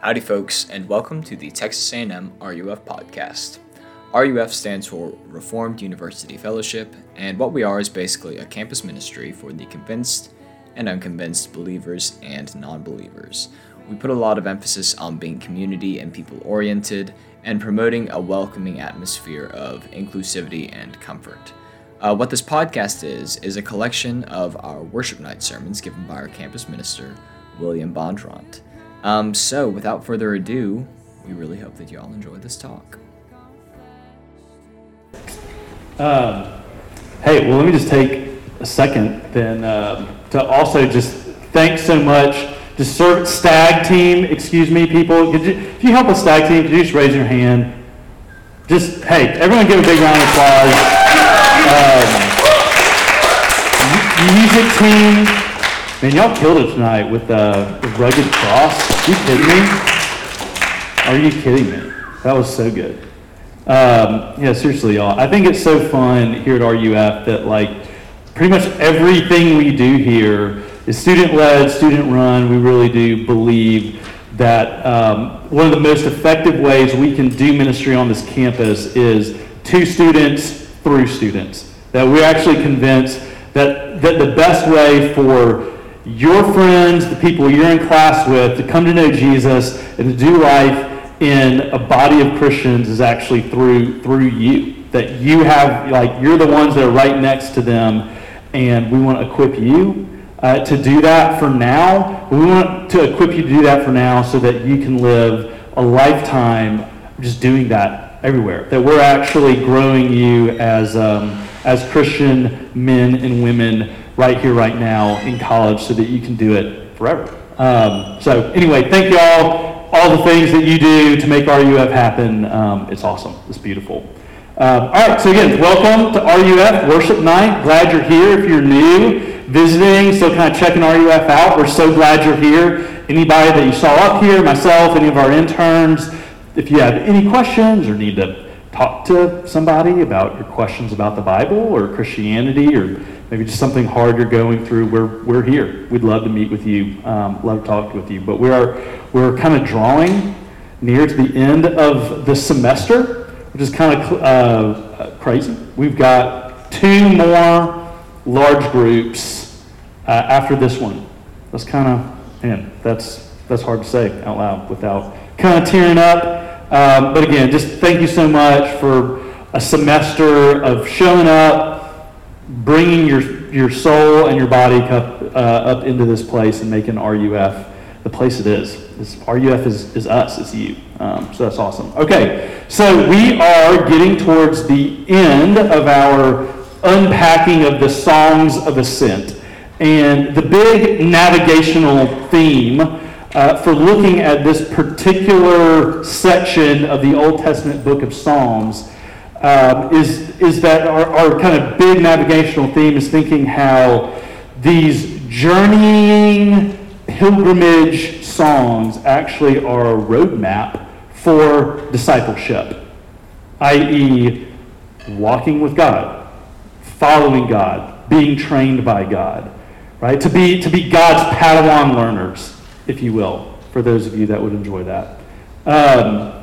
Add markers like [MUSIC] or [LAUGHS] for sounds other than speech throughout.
Howdy, folks, and welcome to the Texas A&M RUF podcast. RUF stands for Reformed University Fellowship, and what we are is basically a campus ministry for the convinced and unconvinced believers and non believers. We put a lot of emphasis on being community and people oriented and promoting a welcoming atmosphere of inclusivity and comfort. Uh, what this podcast is, is a collection of our worship night sermons given by our campus minister, William Bondurant. Um, so, without further ado, we really hope that you all enjoy this talk. Um, hey, well, let me just take a second then um, to also just thank so much. Just serve stag team, excuse me, people. You, if you help a stag team, could you just raise your hand? Just hey, everyone, give a big round of applause. Um, music team, Man, y'all killed it tonight with uh, the rugged cross. Are you kidding me? Are you kidding me? That was so good. Um, yeah, seriously, y'all. I think it's so fun here at RUF that like pretty much everything we do here is student led, student run. We really do believe that um, one of the most effective ways we can do ministry on this campus is to students through students. That we're actually convinced that, that the best way for your friends, the people you're in class with, to come to know Jesus and to do life in a body of Christians is actually through through you. That you have like you're the ones that are right next to them, and we want to equip you uh, to do that for now. We want to equip you to do that for now, so that you can live a lifetime just doing that everywhere. That we're actually growing you as um, as Christian men and women right here, right now in college so that you can do it forever. Um, so, anyway, thank you all. All the things that you do to make RUF happen, um, it's awesome. It's beautiful. Um, all right, so again, welcome to RUF Worship Night. Glad you're here. If you're new, visiting, still kind of checking RUF out, we're so glad you're here. Anybody that you saw up here, myself, any of our interns, if you have any questions or need to talk to somebody about your questions about the Bible or Christianity or maybe just something hard you're going through, we're, we're here. We'd love to meet with you, um, love to talk with you. But we are, we're kind of drawing near to the end of the semester, which is kind of uh, crazy. We've got two more large groups uh, after this one. That's kind of, man, that's, that's hard to say out loud without kind of tearing up. Um, but again, just thank you so much for a semester of showing up, bringing your, your soul and your body up, uh, up into this place and making RUF the place it is. RUF is, is us, it's you. Um, so that's awesome. Okay, so we are getting towards the end of our unpacking of the songs of ascent. And the big navigational theme uh, for looking at this particular section of the Old Testament book of Psalms um, is, is that our, our kind of big navigational theme is thinking how these journeying pilgrimage songs actually are a roadmap for discipleship, i.e., walking with God, following God, being trained by God, right? To be, to be God's Padawan learners, if you will, for those of you that would enjoy that. Um,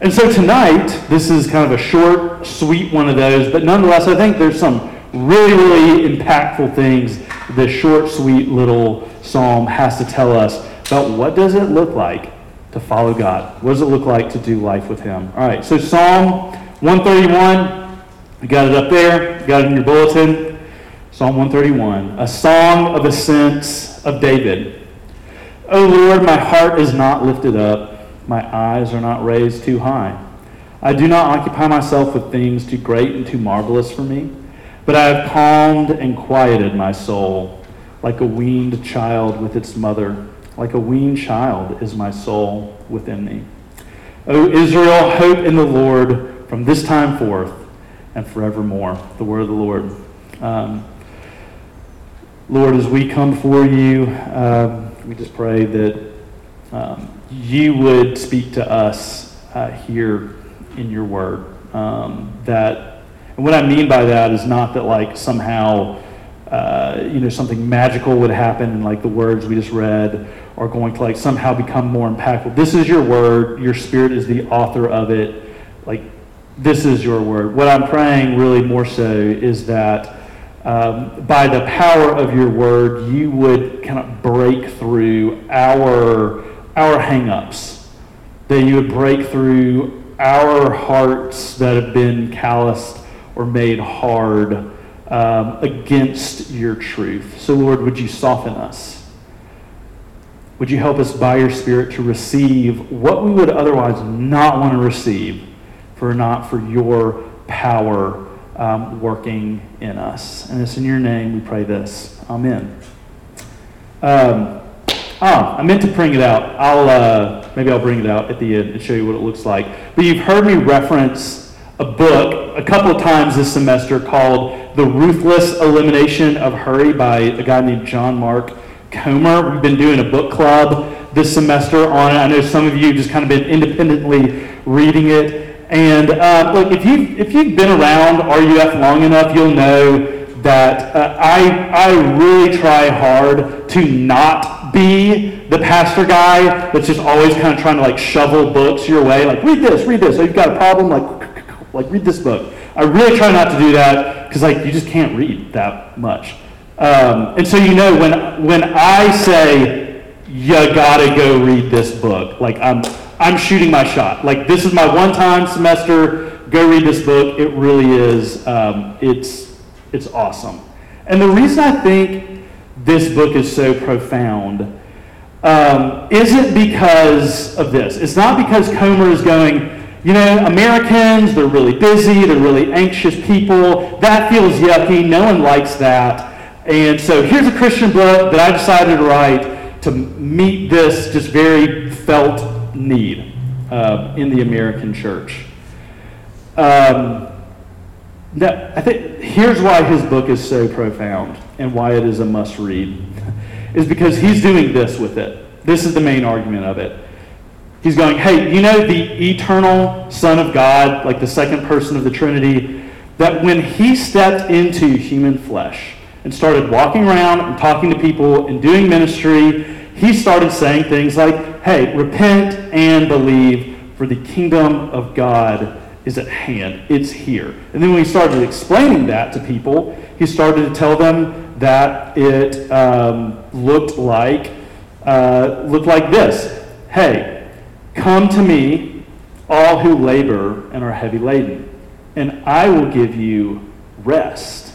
and so tonight, this is kind of a short, sweet one of those, but nonetheless, I think there's some really, really impactful things this short, sweet little psalm has to tell us about what does it look like to follow God? What does it look like to do life with Him? All right, so Psalm 131, you got it up there, you got it in your bulletin. Psalm 131, a song of ascents of David. O Lord, my heart is not lifted up my eyes are not raised too high. I do not occupy myself with things too great and too marvelous for me, but I have calmed and quieted my soul like a weaned child with its mother. Like a weaned child is my soul within me. O Israel, hope in the Lord from this time forth and forevermore. The word of the Lord. Um, Lord, as we come before you, um, we just pray that um, you would speak to us uh, here in your word. Um, that, and what I mean by that is not that like somehow uh, you know, something magical would happen and like the words we just read are going to like somehow become more impactful. This is your word. Your spirit is the author of it. Like, this is your word. What I'm praying really more so is that um, by the power of your word, you would kind of break through our, our hangups, that you would break through our hearts that have been calloused or made hard um, against your truth. So, Lord, would you soften us? Would you help us by your Spirit to receive what we would otherwise not want to receive, for not for your power um, working in us? And it's in your name we pray this. Amen. Um, ah, I meant to bring it out. I'll uh, maybe I'll bring it out at the end and show you what it looks like. But you've heard me reference a book a couple of times this semester called The Ruthless Elimination of Hurry by a guy named John Mark Comer. We've been doing a book club this semester on it. I know some of you just kind of been independently reading it. And uh, look, if you've, if you've been around RUF long enough, you'll know that uh, I I really try hard to not be the pastor guy that's just always kind of trying to like shovel books your way. Like read this, read this. Oh, you've got a problem? Like [LAUGHS] like, read this book. I really try not to do that because, like, you just can't read that much. Um, and so, you know, when, when I say, you gotta go read this book, like, I'm, I'm shooting my shot. Like, this is my one time semester, go read this book. It really is, um, it's, it's awesome. And the reason I think this book is so profound um, isn't because of this. It's not because Comer is going, you know, Americans, they're really busy, they're really anxious people. That feels yucky. No one likes that. And so here's a Christian book that I decided to write to meet this just very felt need uh, in the American church. Um, now, I think here's why his book is so profound and why it is a must read [LAUGHS] is because he's doing this with it. This is the main argument of it. He's going, hey, you know the eternal Son of God, like the second person of the Trinity, that when he stepped into human flesh and started walking around and talking to people and doing ministry, he started saying things like, hey, repent and believe, for the kingdom of God is at hand. It's here. And then when he started explaining that to people, he started to tell them that it um, looked like uh, looked like this. Hey, Come to me, all who labor and are heavy laden, and I will give you rest.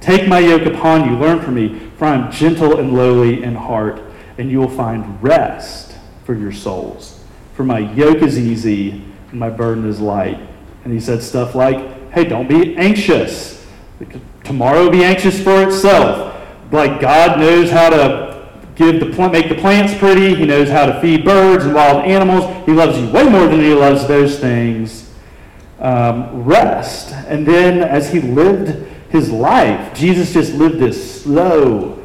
Take my yoke upon you, learn from me, for I am gentle and lowly in heart, and you will find rest for your souls. For my yoke is easy and my burden is light. And he said stuff like, hey, don't be anxious. Tomorrow will be anxious for itself. Like God knows how to give the plant, make the plants pretty. He knows how to feed birds and wild animals. He loves you way more than he loves those things. Um, rest. And then as he lived his life, Jesus just lived this slow,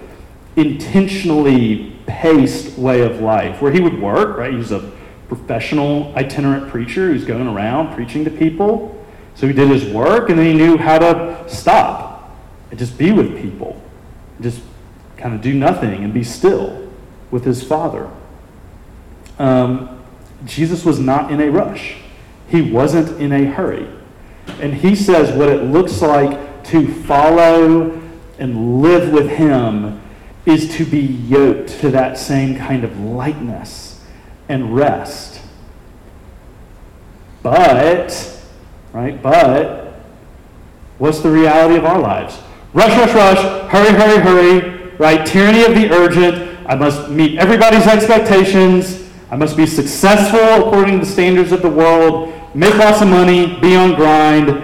intentionally paced way of life where he would work, right? He was a professional itinerant preacher who's going around preaching to people. So he did his work and then he knew how to stop and just be with people. Just kind of do nothing and be still with his Father. Um, Jesus was not in a rush, he wasn't in a hurry. And he says what it looks like to follow and live with him is to be yoked to that same kind of lightness and rest. But, right, but, what's the reality of our lives? Rush, rush, rush, hurry, hurry, hurry, right? Tyranny of the urgent. I must meet everybody's expectations. I must be successful according to the standards of the world, make lots of money, be on grind.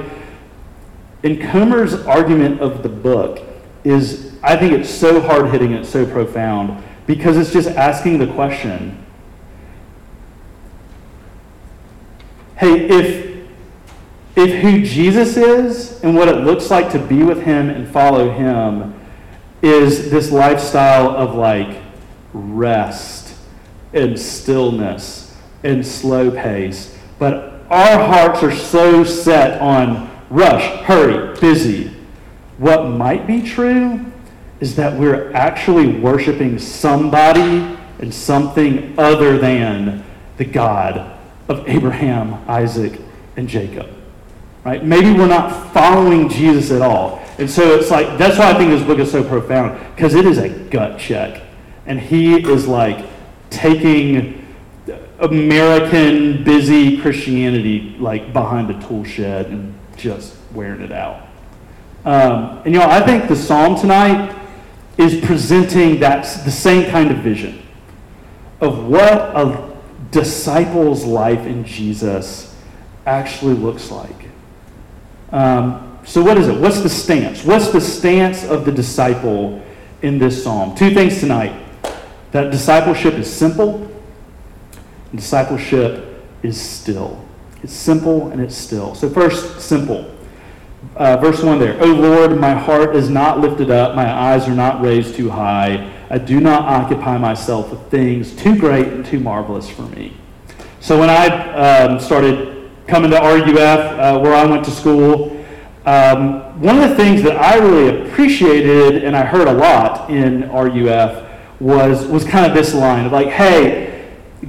And Comer's argument of the book is, I think it's so hard hitting, it's so profound, because it's just asking the question hey, if, if who Jesus is and what it looks like to be with him and follow him is this lifestyle of like rest and stillness and slow pace. But our hearts are so set on rush, hurry, busy. What might be true is that we're actually worshiping somebody and something other than the God of Abraham, Isaac, and Jacob. Right? Maybe we're not following Jesus at all. And so it's like, that's why I think this book is so profound, because it is a gut check. And he is like taking American busy Christianity like behind a tool shed and just wearing it out. Um, and you know, I think the psalm tonight is presenting that the same kind of vision of what a disciple's life in Jesus actually looks like. Um, so, what is it? What's the stance? What's the stance of the disciple in this psalm? Two things tonight that discipleship is simple, discipleship is still. It's simple and it's still. So, first, simple. Uh, verse 1 there. O Lord, my heart is not lifted up, my eyes are not raised too high. I do not occupy myself with things too great and too marvelous for me. So when I um, started coming to RUF, uh, where I went to school, um, one of the things that I really appreciated and I heard a lot in RUF was, was kind of this line of like, hey,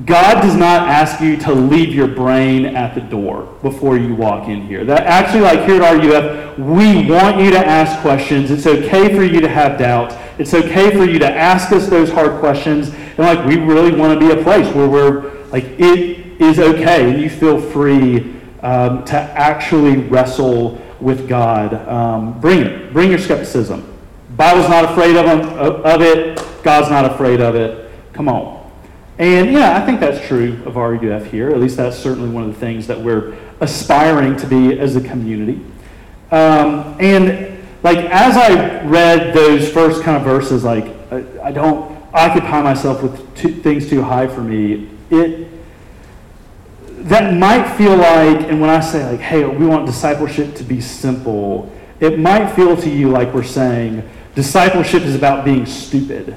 God does not ask you to leave your brain at the door before you walk in here. That actually, like here at RUF, we want you to ask questions. It's okay for you to have doubts. It's okay for you to ask us those hard questions. And like we really want to be a place where we're like it is okay, and you feel free um, to actually wrestle with God. Um, bring it. Bring your skepticism. Bible's not afraid of, of it. God's not afraid of it. Come on. And yeah, I think that's true of RUF here. At least that's certainly one of the things that we're aspiring to be as a community. Um, and like as I read those first kind of verses, like I, I don't occupy myself with too, things too high for me. It that might feel like, and when I say like, hey, we want discipleship to be simple, it might feel to you like we're saying discipleship is about being stupid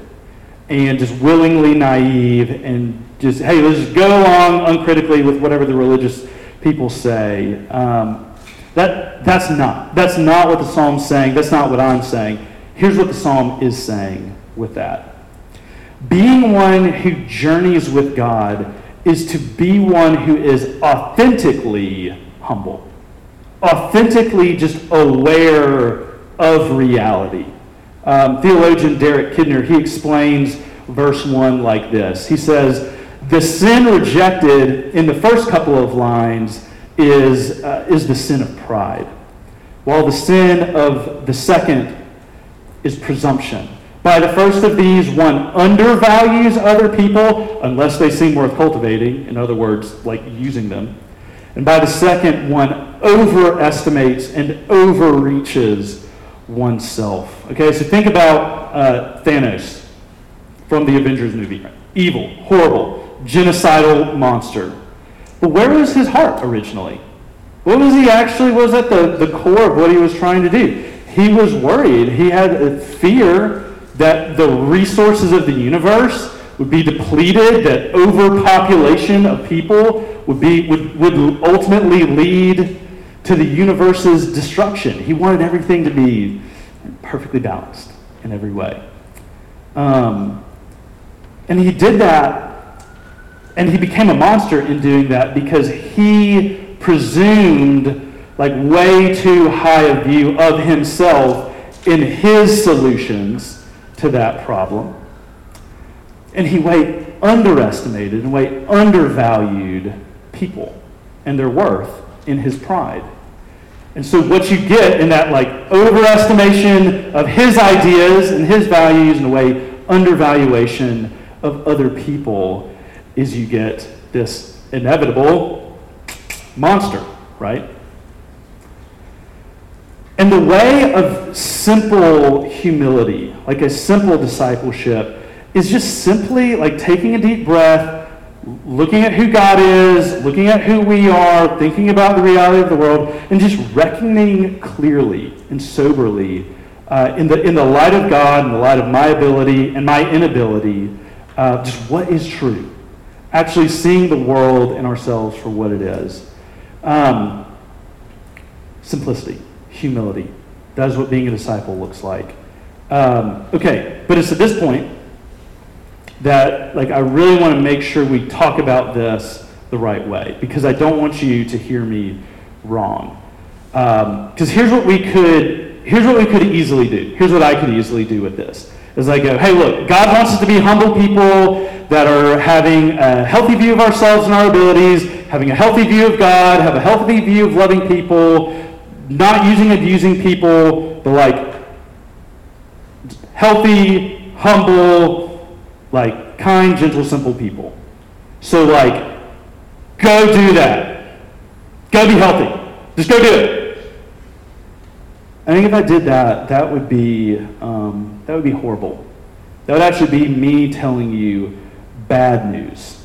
and just willingly naive and just, hey, let's just go along uncritically with whatever the religious people say. Um, that, that's not. That's not what the psalm's saying. That's not what I'm saying. Here's what the psalm is saying with that. Being one who journeys with God is to be one who is authentically humble, authentically just aware of reality. Um, theologian Derek Kidner, he explains verse 1 like this. He says, The sin rejected in the first couple of lines is, uh, is the sin of pride, while the sin of the second is presumption. By the first of these, one undervalues other people unless they seem worth cultivating, in other words, like using them. And by the second, one overestimates and overreaches oneself. Okay, so think about uh, Thanos from the Avengers movie. Evil, horrible, genocidal monster. But where was his heart originally? What was he actually was at the, the core of what he was trying to do? He was worried. He had a fear that the resources of the universe would be depleted, that overpopulation of people would, be, would, would ultimately lead to the universe's destruction. He wanted everything to be perfectly balanced in every way. Um, and he did that, and he became a monster in doing that because he presumed like way too high a view of himself in his solutions to that problem. And he way underestimated and way undervalued people and their worth in his pride. And so what you get in that like overestimation of his ideas and his values and the way undervaluation of other people is you get this inevitable monster, right? And the way of simple humility, like a simple discipleship, is just simply like taking a deep breath looking at who God is, looking at who we are, thinking about the reality of the world, and just reckoning clearly and soberly uh, in, the, in the light of God, in the light of my ability and my inability, uh, just what is true. Actually seeing the world and ourselves for what it is. Um, simplicity, humility. That is what being a disciple looks like. Um, okay, but it's at this point that like I really want to make sure we talk about this the right way because I don't want you to hear me wrong. Because um, here's what we could here's what we could easily do. Here's what I could easily do with this. Is I go, hey, look, God wants us to be humble people that are having a healthy view of ourselves and our abilities, having a healthy view of God, have a healthy view of loving people, not using abusing people, but like healthy, humble, like kind, gentle, simple people. So like, go do that. Go be healthy. Just go do it. I think if I did that, that would be um, that would be horrible. That would actually be me telling you bad news.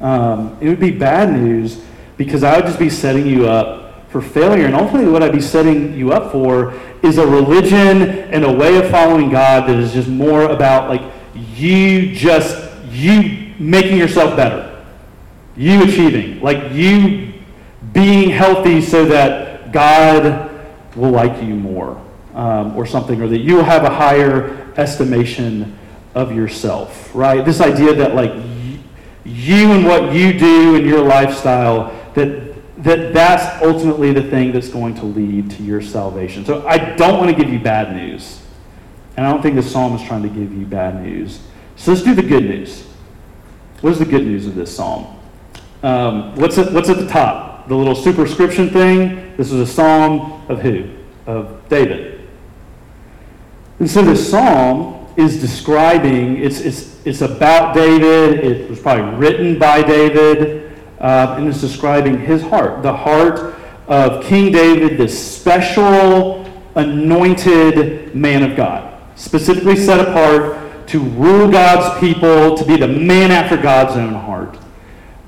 Um, it would be bad news because I would just be setting you up for failure, and ultimately, what I'd be setting you up for is a religion and a way of following God that is just more about like you just you making yourself better, you achieving, like you being healthy so that God will like you more um, or something, or that you have a higher estimation of yourself, right? This idea that like you and what you do in your lifestyle, that, that that's ultimately the thing that's going to lead to your salvation. So I don't want to give you bad news. And I don't think the psalm is trying to give you bad news. So let's do the good news. What is the good news of this psalm? Um, what's, at, what's at the top? The little superscription thing? This is a psalm of who? Of David. And so this psalm is describing, it's, it's, it's about David, it was probably written by David, uh, and it's describing his heart, the heart of King David, this special, anointed man of God, specifically set apart to rule God's people, to be the man after God's own heart.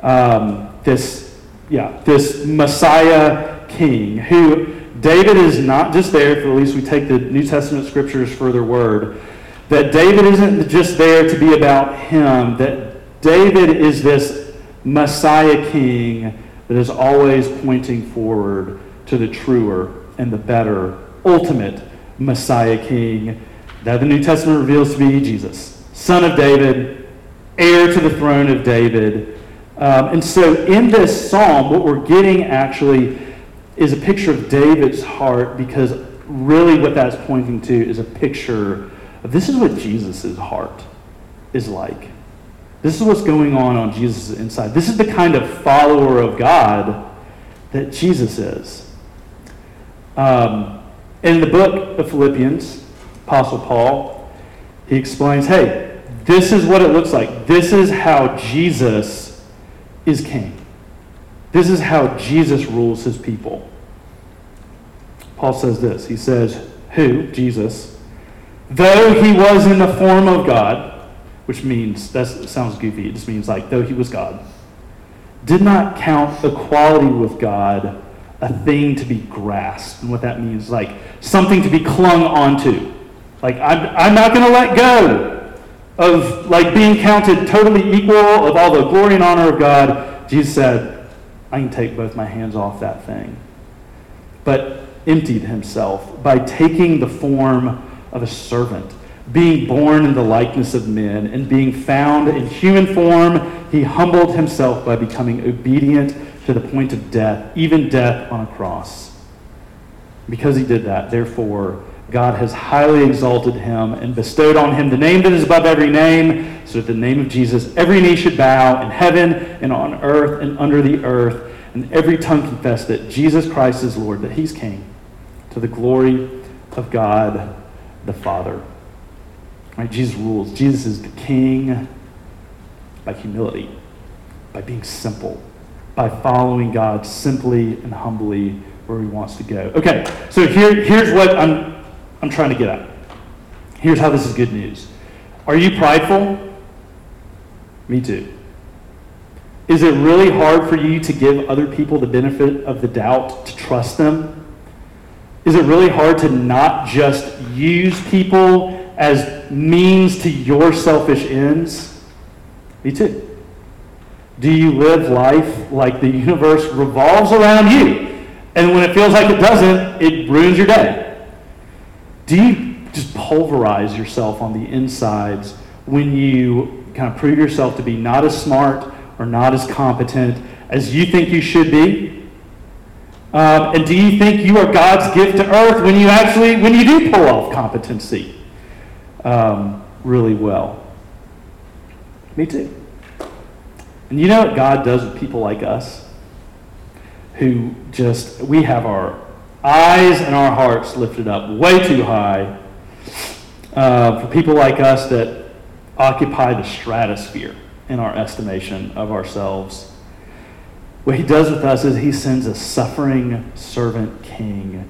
Um, this, yeah, this Messiah king who David is not just there, if at least we take the New Testament scriptures for their word, that David isn't just there to be about him, that David is this Messiah king that is always pointing forward to the truer and the better, ultimate Messiah king that the New Testament reveals to be Jesus, son of David, heir to the throne of David. Um, and so in this psalm, what we're getting actually is a picture of David's heart because really what that's pointing to is a picture of this is what Jesus' heart is like. This is what's going on on Jesus' inside. This is the kind of follower of God that Jesus is. Um, in the book of Philippians, Apostle Paul, he explains hey, this is what it looks like. This is how Jesus is king. This is how Jesus rules his people. Paul says this. He says, Who, Jesus, though he was in the form of God, which means, that sounds goofy, it just means like, though he was God, did not count equality with God a thing to be grasped. And what that means, like something to be clung onto. Like, I'm, I'm not going to let go of like being counted totally equal of all the glory and honor of God. Jesus said, I can take both my hands off that thing. But emptied himself by taking the form of a servant, being born in the likeness of men, and being found in human form, he humbled himself by becoming obedient to the point of death, even death on a cross. Because he did that, therefore, God has highly exalted him and bestowed on him the name that is above every name, so that the name of Jesus every knee should bow in heaven and on earth and under the earth, and every tongue confess that Jesus Christ is Lord, that he's King, to the glory of God the Father. Right? Jesus rules. Jesus is the king by humility, by being simple, by following God simply and humbly where he wants to go. Okay, so here, here's what I'm, I'm trying to get at. Here's how this is good news. Are you prideful? Me too. Is it really hard for you to give other people the benefit of the doubt, to trust them? Is it really hard to not just use people as means to your selfish ends? Me too. Do you live life like the universe revolves around you? And when it feels like it doesn't, it ruins your day. Do you just pulverize yourself on the insides when you kind of prove yourself to be not as smart or not as competent as you think you should be? Um, and do you think you are God's gift to earth when you actually, when you do pull off competency um, really well? Me too. And you know what God does with people like us? Who just, we have our eyes and our hearts lifted up way too high uh, for people like us that occupy the stratosphere in our estimation of ourselves. What he does with us is he sends a suffering servant king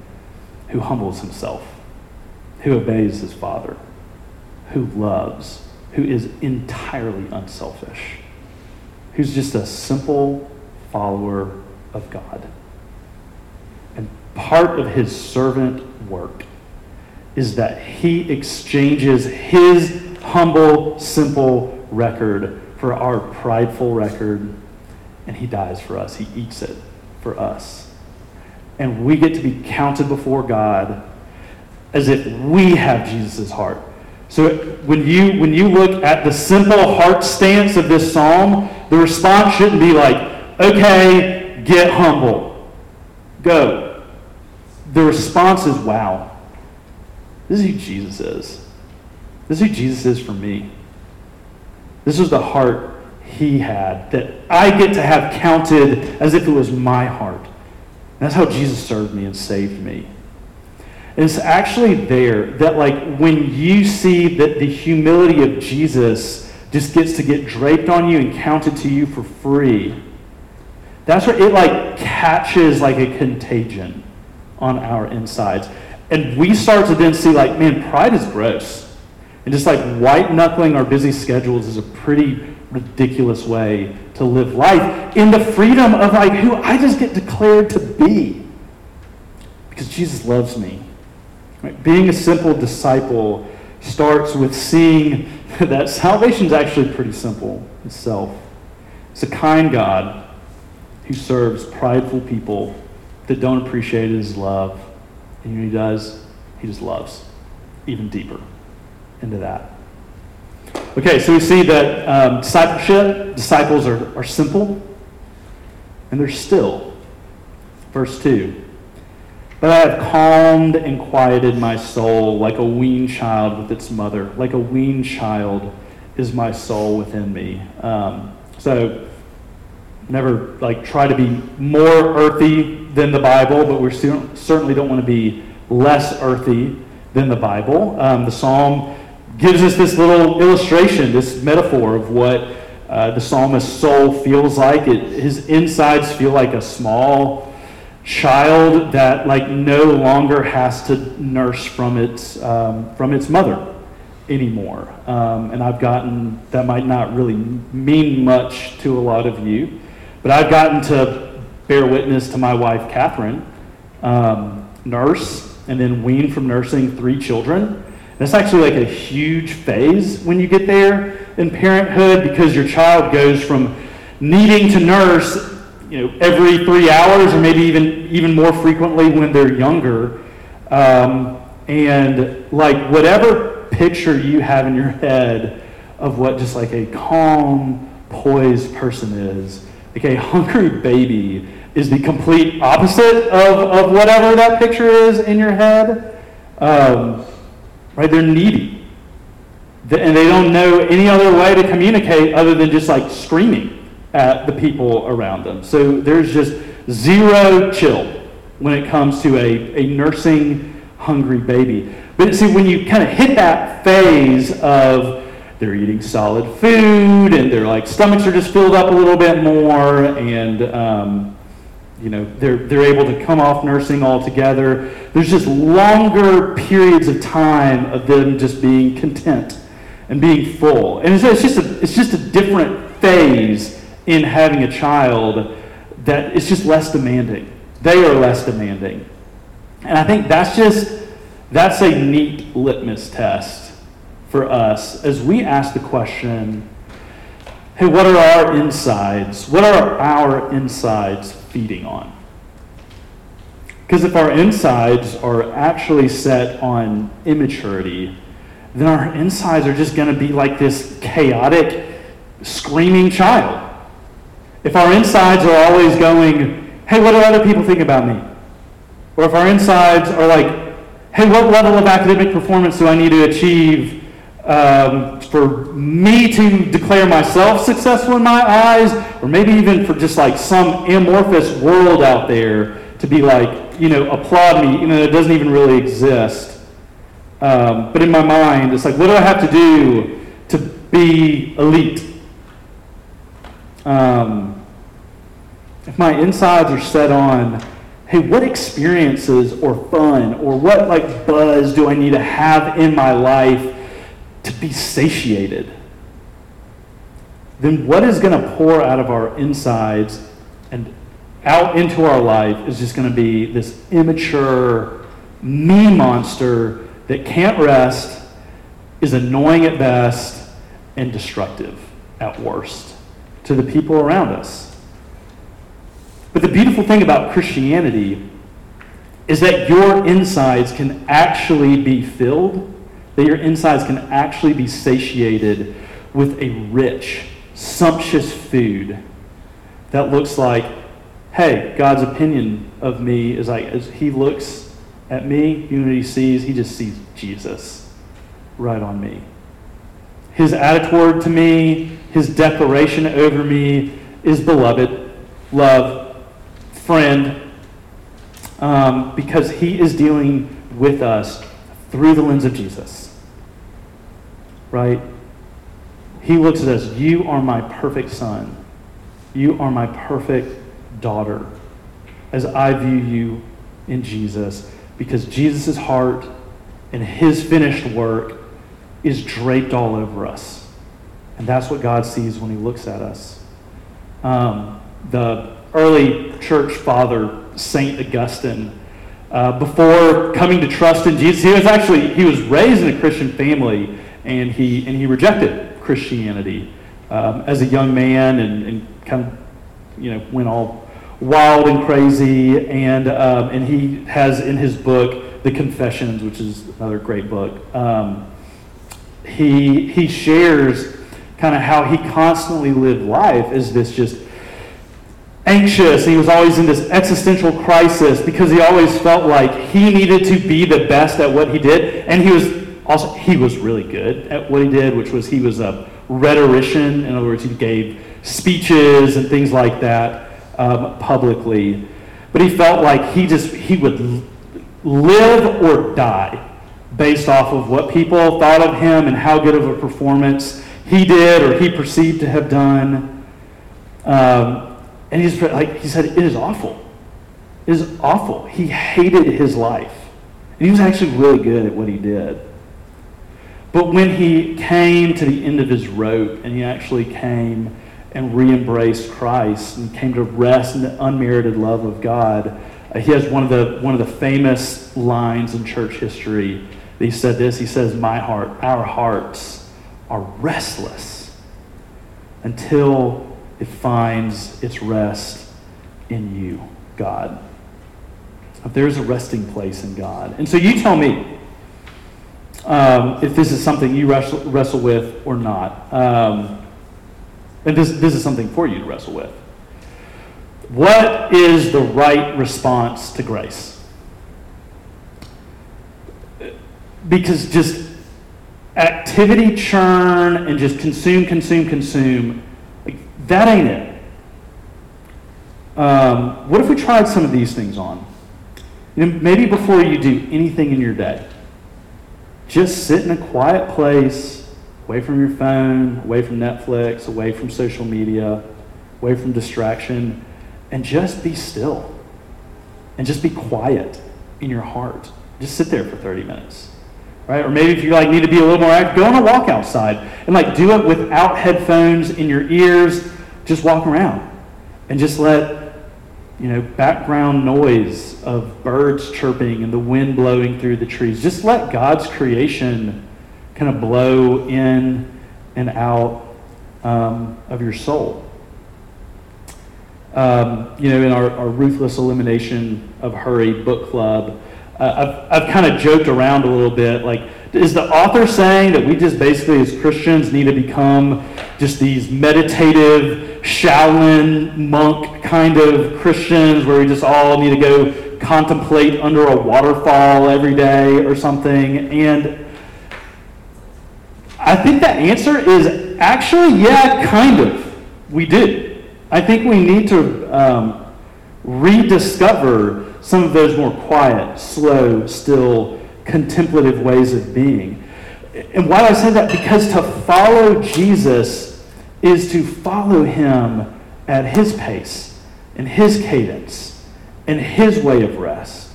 who humbles himself, who obeys his father, who loves, who is entirely unselfish, who's just a simple follower of God. Part of his servant work is that he exchanges his humble, simple record for our prideful record, and he dies for us. He eats it for us. And we get to be counted before God as if we have Jesus' heart. So when you when you look at the simple heart stance of this psalm, the response shouldn't be like, okay, get humble. Go. The response is, wow, this is who Jesus is. This is who Jesus is for me. This is the heart he had that I get to have counted as if it was my heart. And that's how Jesus served me and saved me. And it's actually there that, like, when you see that the humility of Jesus just gets to get draped on you and counted to you for free, that's where it, like, catches like a contagion on our insides. And we start to then see, like, man, pride is gross. And just like white knuckling our busy schedules is a pretty ridiculous way to live life in the freedom of like who I just get declared to be. Because Jesus loves me. Right? Being a simple disciple starts with seeing [LAUGHS] that salvation is actually pretty simple itself. It's a kind God who serves prideful people that don't appreciate his love. And he does? He just loves even deeper into that. Okay, so we see that um, discipleship, disciples are, are simple and they're still. Verse 2 But I have calmed and quieted my soul like a weaned child with its mother. Like a weaned child is my soul within me. Um, so, never like try to be more earthy than the Bible, but we certainly don't want to be less earthy than the Bible. Um, the psalm gives us this little illustration, this metaphor of what uh, the psalmist's soul feels like. It, his insides feel like a small child that, like, no longer has to nurse from its um, from its mother anymore. Um, and I've gotten that might not really mean much to a lot of you, but I've gotten to bear witness to my wife Catherine, um, nurse, and then wean from nursing three children that's actually like a huge phase when you get there in parenthood because your child goes from needing to nurse you know, every three hours or maybe even, even more frequently when they're younger. Um, and like whatever picture you have in your head of what just like a calm, poised person is, like a hungry baby is the complete opposite of, of whatever that picture is in your head. Um, right? They're needy. And they don't know any other way to communicate other than just like screaming at the people around them. So there's just zero chill when it comes to a, a nursing hungry baby. But see, when you kind of hit that phase of they're eating solid food and their like stomachs are just filled up a little bit more and um, you know, they're, they're able to come off nursing altogether. There's just longer periods of time of them just being content and being full. And it's, it's, just, a, it's just a different phase in having a child that it's just less demanding. They are less demanding. And I think that's just, that's a neat litmus test for us as we ask the question, hey, what are our insides? What are our insides feeding on? Because if our insides are actually set on immaturity, then our insides are just going to be like this chaotic, screaming child. If our insides are always going, hey, what do other people think about me? Or if our insides are like, hey, what level of academic performance do I need to achieve um, for me to declare myself successful in my eyes? Or maybe even for just like some amorphous world out there to be like, you know, applaud me, even though it doesn't even really exist. Um, but in my mind, it's like, what do I have to do to be elite? Um, if my insides are set on, hey, what experiences or fun or what like buzz do I need to have in my life to be satiated? Then what is going to pour out of our insides and out into our life is just going to be this immature, me monster that can't rest, is annoying at best, and destructive at worst to the people around us. But the beautiful thing about Christianity is that your insides can actually be filled, that your insides can actually be satiated with a rich, sumptuous food that looks like hey, God's opinion of me is like, as he looks at me, you know what he sees? He just sees Jesus right on me. His attitude to me, his declaration over me is beloved, love, friend, um, because he is dealing with us through the lens of Jesus. Right? He looks at us, you are my perfect son. You are my perfect daughter, as I view you in Jesus, because Jesus' heart and his finished work is draped all over us. And that's what God sees when he looks at us. Um, the early church father, St. Augustine, uh, before coming to trust in Jesus, he was actually, he was raised in a Christian family and he, and he rejected Christianity um, as a young man and, and kind of, you know, went all wild and crazy. And, um, and he has in his book, The Confessions, which is another great book, um, he, he shares kind of how he constantly lived life as this just anxious. He was always in this existential crisis because he always felt like he needed to be the best at what he did. And he was also, he was really good at what he did, which was he was a rhetorician. In other words, he gave speeches and things like that um, publicly. But he felt like he just, he would live or die based off of what people thought of him and how good of a performance he did or he perceived to have done. Um, and he's like he said, it is awful. It is awful. He hated his life. And he was actually really good at what he did. But when he came to the end of his rope and he actually came and re-embraced Christ and came to rest in the unmerited love of God. Uh, he has one of the one of the famous lines in church history. He said this. He says, "My heart, our hearts are restless until it finds its rest in you, God." There's a resting place in God, and so you tell me um, if this is something you wrestle, wrestle with or not. Um, and this, this is something for you to wrestle with. What is the right response to grace? Because just activity churn and just consume, consume, consume, like, that ain't it. Um, what if we tried some of these things on? You know, maybe before you do anything in your day, just sit in a quiet place away from your phone, away from Netflix, away from social media, away from distraction, and just be still. And just be quiet in your heart. Just sit there for 30 minutes. Right? Or maybe if you like need to be a little more active, go on a walk outside and like do it without headphones in your ears. Just walk around and just let you know background noise of birds chirping and the wind blowing through the trees. Just let God's creation kind of blow in and out um, of your soul. um, you know, in our, our Ruthless Elimination of Hurry book club, uh, I've, I've kind of joked around a little bit. Like, is the author saying that we just basically, as Christians, need to become just these meditative, Shaolin monk kind of Christians where we just all need to go contemplate under a waterfall every day or something? And I think the answer is actually, yeah, kind of. We do. I think we need to um, rediscover some of those more quiet, slow, still, contemplative ways of being. And why do I say that? Because to follow Jesus is to follow him at his pace, in his cadence, in his way of rest.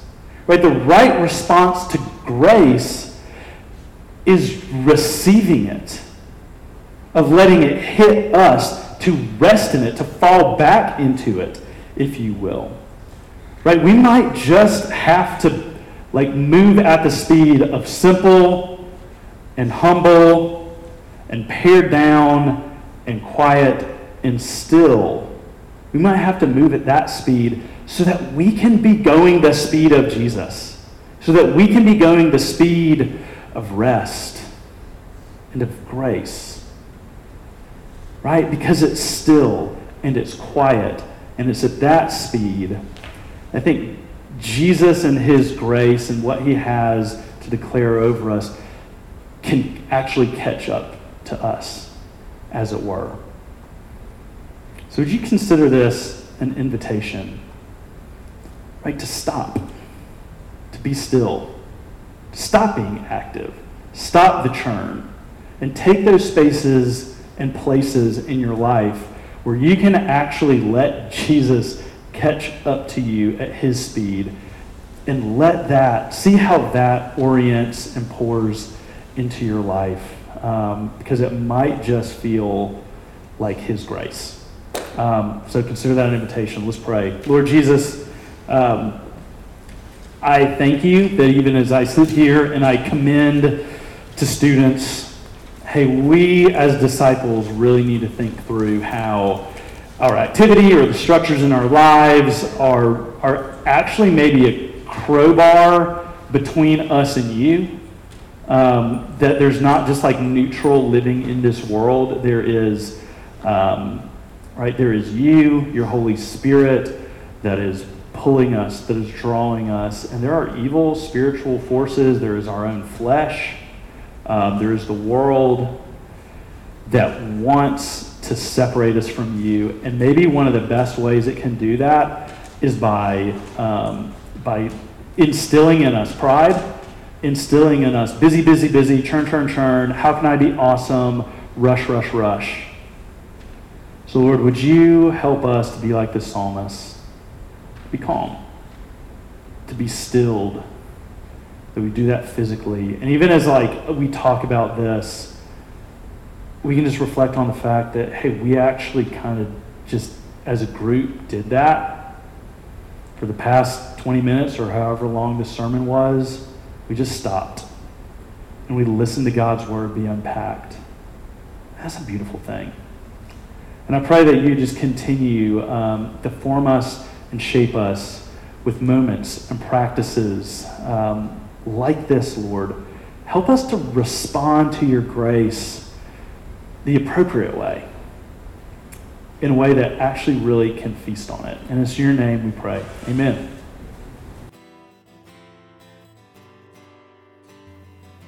Right? The right response to grace is receiving it, of letting it hit us to rest in it, to fall back into it, if you will. Right? We might just have to like move at the speed of simple and humble and pared down and quiet and still. We might have to move at that speed so that we can be going the speed of Jesus, so that we can be going the speed of rest and of grace right? Because it's still and it's quiet and it's at that speed. I think Jesus and his grace and what he has to declare over us can actually catch up to us, as it were. So, would you consider this an invitation? Right? To stop, to be still, stop being active, stop the churn, and take those spaces and places in your life where you can actually let Jesus catch up to you at his speed and let that, see how that orients and pours into your life. Um, because it might just feel like his grace. Um, so consider that an invitation. Let's pray. Lord Jesus, um, I thank you that even as I sit here and I commend to students hey, we as disciples really need to think through how our activity or the structures in our lives are, are actually maybe a crowbar between us and you. Um, that there's not just like neutral living in this world. There is, um, right, there is you, your Holy Spirit, that is pulling us, that is drawing us. And there are evil spiritual forces. There is our own flesh um, there is the world that wants to separate us from you. And maybe one of the best ways it can do that is by, um, by instilling in us pride, instilling in us busy, busy, busy, churn, churn, churn. How can I be awesome? Rush, rush, rush. So, Lord, would you help us to be like the psalmist? Be calm, to be stilled that we do that physically. And even as like we talk about this, we can just reflect on the fact that hey, we actually kind of just as a group did that for the past 20 minutes or however long the sermon was. We just stopped and we listened to God's word be unpacked. That's a beautiful thing. And I pray that you just continue um, to form us and shape us with moments and practices um, like this, Lord. Help us to respond to your grace the appropriate way, in a way that actually really can feast on it. And it's your name we pray. Amen.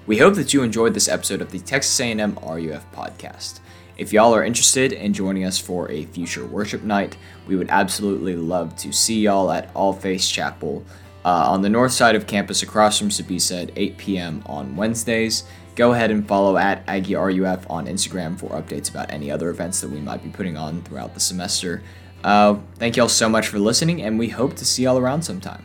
We hope that you enjoyed this episode of the Texas A&M RUF podcast. If y'all are interested in joining us for a future worship night, we would absolutely love to see y'all at All Faith Chapel uh, on the north side of campus across from Sbisa at 8 p.m. on Wednesdays. Go ahead and follow at AggieRUF on Instagram for updates about any other events that we might be putting on throughout the semester. Uh, thank y'all so much for listening, and we hope to see y'all around sometime.